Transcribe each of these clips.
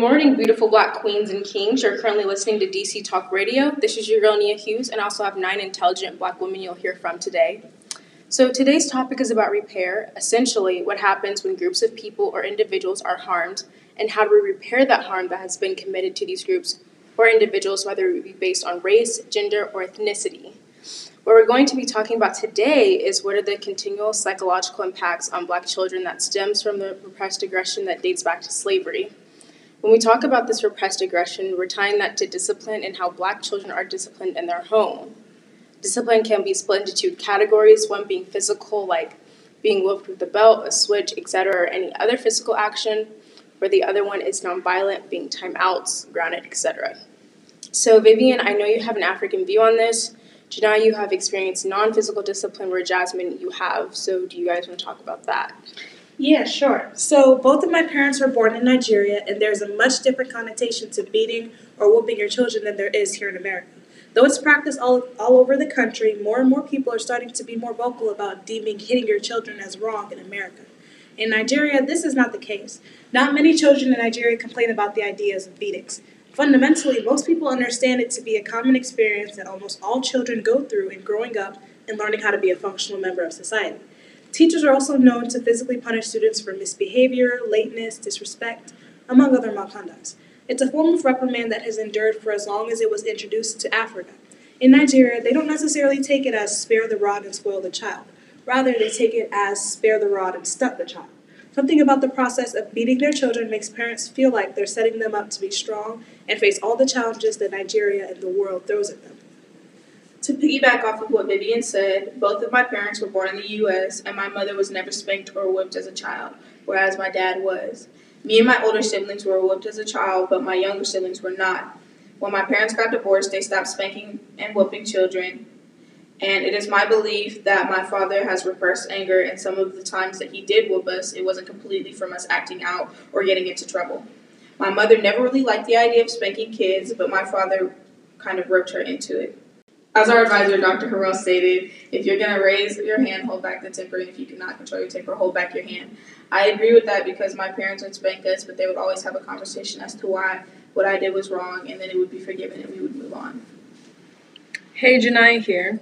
morning, beautiful black queens and kings. You're currently listening to DC Talk Radio. This is your girl Nia Hughes, and I also have nine intelligent black women you'll hear from today. So, today's topic is about repair essentially, what happens when groups of people or individuals are harmed, and how do we repair that harm that has been committed to these groups or individuals, whether it be based on race, gender, or ethnicity. What we're going to be talking about today is what are the continual psychological impacts on black children that stems from the repressed aggression that dates back to slavery. When we talk about this repressed aggression, we're tying that to discipline and how black children are disciplined in their home. Discipline can be split into two categories one being physical, like being whooped with a belt, a switch, etc., or any other physical action, where the other one is nonviolent, being timeouts, grounded, etc. So, Vivian, I know you have an African view on this. Janai, you have experienced non physical discipline, where Jasmine, you have. So, do you guys want to talk about that? Yeah, sure. So both of my parents were born in Nigeria, and there's a much different connotation to beating or whooping your children than there is here in America. Though it's practiced all, all over the country, more and more people are starting to be more vocal about deeming hitting your children as wrong in America. In Nigeria, this is not the case. Not many children in Nigeria complain about the ideas of beatings. Fundamentally, most people understand it to be a common experience that almost all children go through in growing up and learning how to be a functional member of society. Teachers are also known to physically punish students for misbehavior, lateness, disrespect, among other malconducts. It's a form of reprimand that has endured for as long as it was introduced to Africa. In Nigeria, they don't necessarily take it as spare the rod and spoil the child. Rather, they take it as spare the rod and stunt the child. Something about the process of beating their children makes parents feel like they're setting them up to be strong and face all the challenges that Nigeria and the world throws at them. To piggyback off of what Vivian said, both of my parents were born in the U.S., and my mother was never spanked or whipped as a child, whereas my dad was. Me and my older siblings were whipped as a child, but my younger siblings were not. When my parents got divorced, they stopped spanking and whooping children, and it is my belief that my father has repressed anger, and some of the times that he did whoop us, it wasn't completely from us acting out or getting into trouble. My mother never really liked the idea of spanking kids, but my father kind of roped her into it. As our advisor, Dr. Harrell stated, if you're going to raise your hand, hold back the temper, and if you cannot control your temper, hold back your hand. I agree with that because my parents would spank us, but they would always have a conversation as to why what I did was wrong, and then it would be forgiven and we would move on. Hey, Janai here.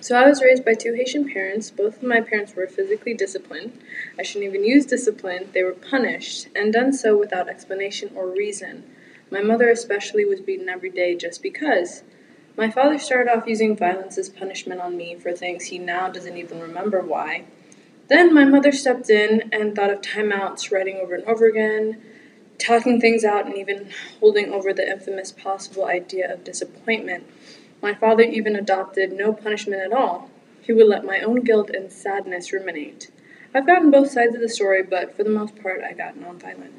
So I was raised by two Haitian parents. Both of my parents were physically disciplined. I shouldn't even use discipline. They were punished, and done so without explanation or reason. My mother especially was beaten every day just because. My father started off using violence as punishment on me for things he now doesn't even remember why. Then my mother stepped in and thought of timeouts, writing over and over again, talking things out, and even holding over the infamous possible idea of disappointment. My father even adopted no punishment at all. He would let my own guilt and sadness ruminate. I've gotten both sides of the story, but for the most part, I got nonviolent.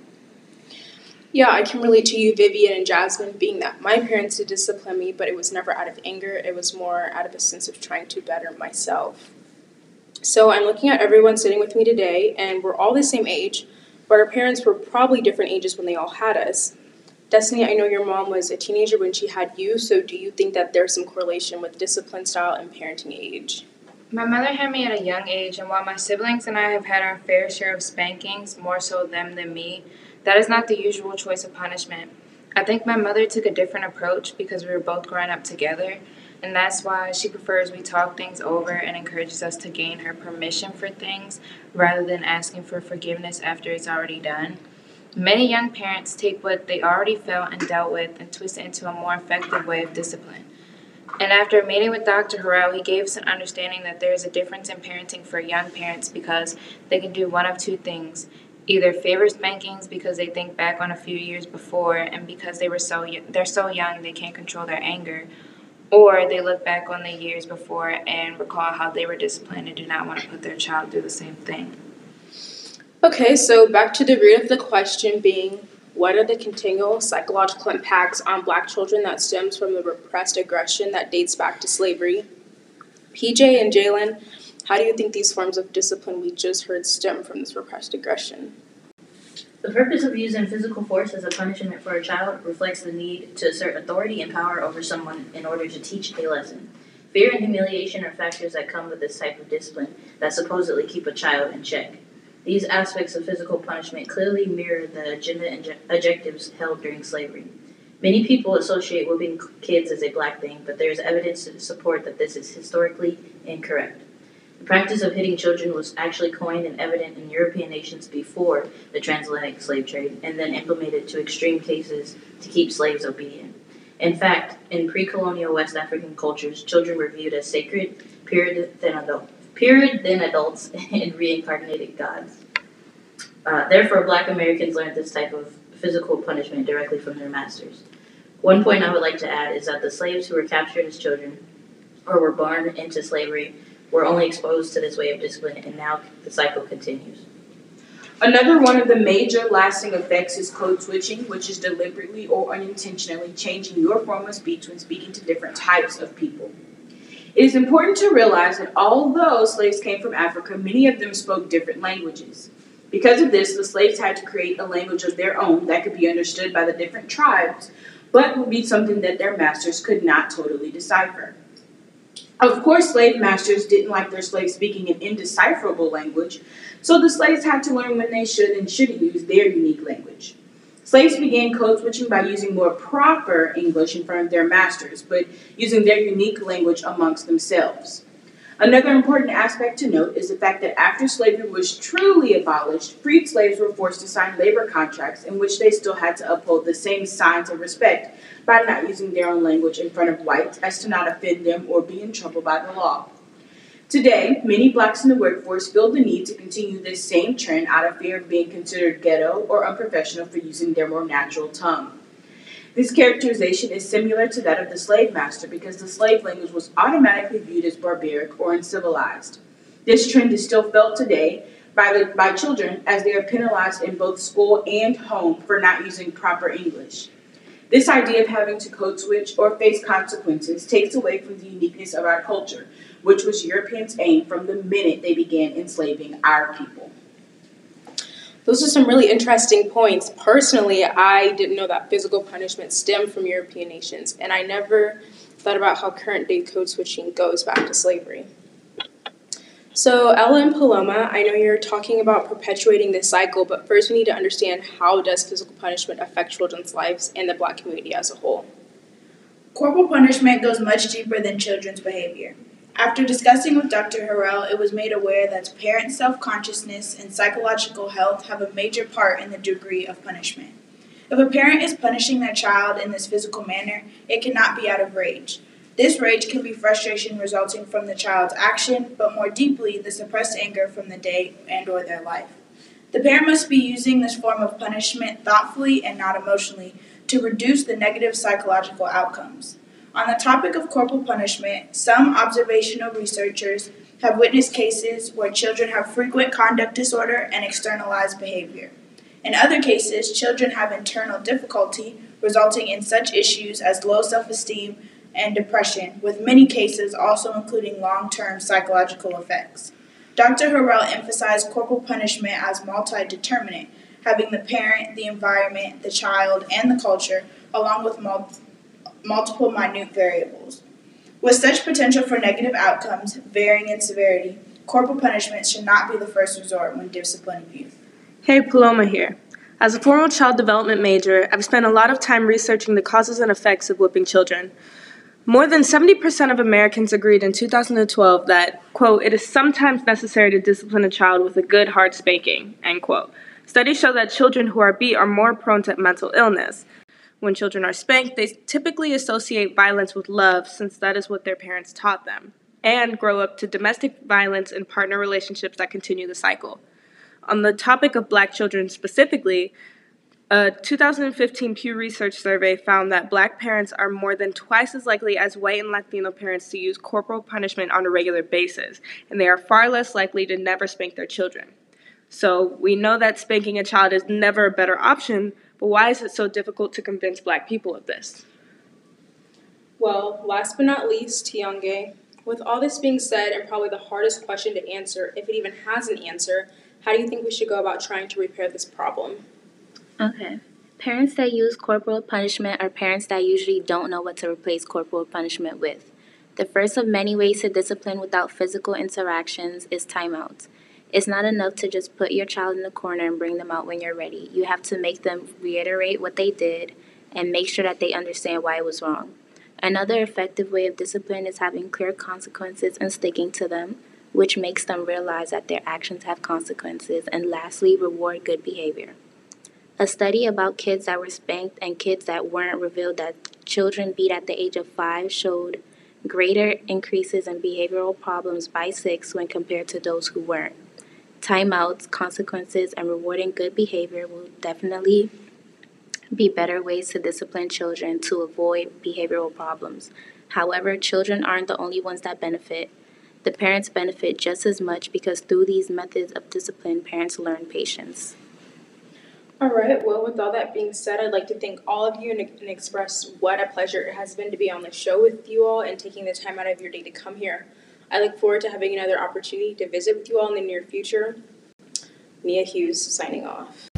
Yeah, I can relate to you, Vivian and Jasmine, being that my parents did discipline me, but it was never out of anger. It was more out of a sense of trying to better myself. So I'm looking at everyone sitting with me today, and we're all the same age, but our parents were probably different ages when they all had us. Destiny, I know your mom was a teenager when she had you, so do you think that there's some correlation with discipline style and parenting age? My mother had me at a young age, and while my siblings and I have had our fair share of spankings, more so them than me, that is not the usual choice of punishment. I think my mother took a different approach because we were both growing up together, and that's why she prefers we talk things over and encourages us to gain her permission for things rather than asking for forgiveness after it's already done. Many young parents take what they already felt and dealt with and twist it into a more effective way of discipline. And after a meeting with Dr. Harrell, he gave us an understanding that there is a difference in parenting for young parents because they can do one of two things either favor spankings because they think back on a few years before and because they were so they're so young they can't control their anger or they look back on the years before and recall how they were disciplined and do not want to put their child through the same thing. Okay so back to the root of the question being what are the continual psychological impacts on black children that stems from the repressed aggression that dates back to slavery? Pj and jalen how do you think these forms of discipline we just heard stem from this repressed aggression? The purpose of using physical force as a punishment for a child reflects the need to assert authority and power over someone in order to teach a lesson. Fear and humiliation are factors that come with this type of discipline that supposedly keep a child in check. These aspects of physical punishment clearly mirror the agenda and objectives held during slavery. Many people associate whipping kids as a black thing, but there is evidence to support that this is historically incorrect. The practice of hitting children was actually coined and evident in European nations before the transatlantic slave trade, and then implemented to extreme cases to keep slaves obedient. In fact, in pre colonial West African cultures, children were viewed as sacred, purer than, adult, purer than adults, and reincarnated gods. Uh, therefore, black Americans learned this type of physical punishment directly from their masters. One point I would like to add is that the slaves who were captured as children or were born into slavery were only exposed to this way of discipline, and now the cycle continues. Another one of the major lasting effects is code switching, which is deliberately or unintentionally changing your form of speech when speaking to different types of people. It is important to realize that although slaves came from Africa, many of them spoke different languages. Because of this, the slaves had to create a language of their own that could be understood by the different tribes, but would be something that their masters could not totally decipher. Of course, slave masters didn't like their slaves speaking an indecipherable language, so the slaves had to learn when they should and shouldn't use their unique language. Slaves began code switching by using more proper English in front of their masters, but using their unique language amongst themselves. Another important aspect to note is the fact that after slavery was truly abolished, freed slaves were forced to sign labor contracts in which they still had to uphold the same signs of respect by not using their own language in front of whites as to not offend them or be in trouble by the law. Today, many blacks in the workforce feel the need to continue this same trend out of fear of being considered ghetto or unprofessional for using their more natural tongue. This characterization is similar to that of the slave master because the slave language was automatically viewed as barbaric or uncivilized. This trend is still felt today by, the, by children as they are penalized in both school and home for not using proper English. This idea of having to code switch or face consequences takes away from the uniqueness of our culture, which was Europeans' aim from the minute they began enslaving our people. Those are some really interesting points. Personally, I didn't know that physical punishment stemmed from European nations, and I never thought about how current day code switching goes back to slavery. So, Ella and Paloma, I know you're talking about perpetuating this cycle, but first we need to understand how does physical punishment affect children's lives and the black community as a whole. Corporal punishment goes much deeper than children's behavior. After discussing with Dr. Harrell, it was made aware that parent self consciousness and psychological health have a major part in the degree of punishment. If a parent is punishing their child in this physical manner, it cannot be out of rage. This rage can be frustration resulting from the child's action, but more deeply, the suppressed anger from the day and or their life. The parent must be using this form of punishment thoughtfully and not emotionally to reduce the negative psychological outcomes. On the topic of corporal punishment, some observational researchers have witnessed cases where children have frequent conduct disorder and externalized behavior. In other cases, children have internal difficulty resulting in such issues as low self esteem, and depression, with many cases also including long term psychological effects. Dr. Harrell emphasized corporal punishment as multi determinant, having the parent, the environment, the child, and the culture, along with mul- multiple minute variables. With such potential for negative outcomes, varying in severity, corporal punishment should not be the first resort when disciplining youth. Hey, Paloma here. As a former child development major, I've spent a lot of time researching the causes and effects of whipping children. More than 70% of Americans agreed in 2012 that, quote, it is sometimes necessary to discipline a child with a good hard spanking, end quote. Studies show that children who are beat are more prone to mental illness. When children are spanked, they typically associate violence with love since that is what their parents taught them, and grow up to domestic violence and partner relationships that continue the cycle. On the topic of black children specifically, a 2015 Pew Research survey found that black parents are more than twice as likely as white and Latino parents to use corporal punishment on a regular basis, and they are far less likely to never spank their children. So we know that spanking a child is never a better option, but why is it so difficult to convince black people of this? Well, last but not least, Tiange, with all this being said, and probably the hardest question to answer, if it even has an answer, how do you think we should go about trying to repair this problem? Okay. Parents that use corporal punishment are parents that usually don't know what to replace corporal punishment with. The first of many ways to discipline without physical interactions is timeouts. It's not enough to just put your child in the corner and bring them out when you're ready. You have to make them reiterate what they did and make sure that they understand why it was wrong. Another effective way of discipline is having clear consequences and sticking to them, which makes them realize that their actions have consequences. And lastly, reward good behavior. A study about kids that were spanked and kids that weren't revealed that children beat at the age of five showed greater increases in behavioral problems by six when compared to those who weren't. Timeouts, consequences, and rewarding good behavior will definitely be better ways to discipline children to avoid behavioral problems. However, children aren't the only ones that benefit. The parents benefit just as much because through these methods of discipline, parents learn patience. All right, well, with all that being said, I'd like to thank all of you and, and express what a pleasure it has been to be on the show with you all and taking the time out of your day to come here. I look forward to having another opportunity to visit with you all in the near future. Nia Hughes signing off.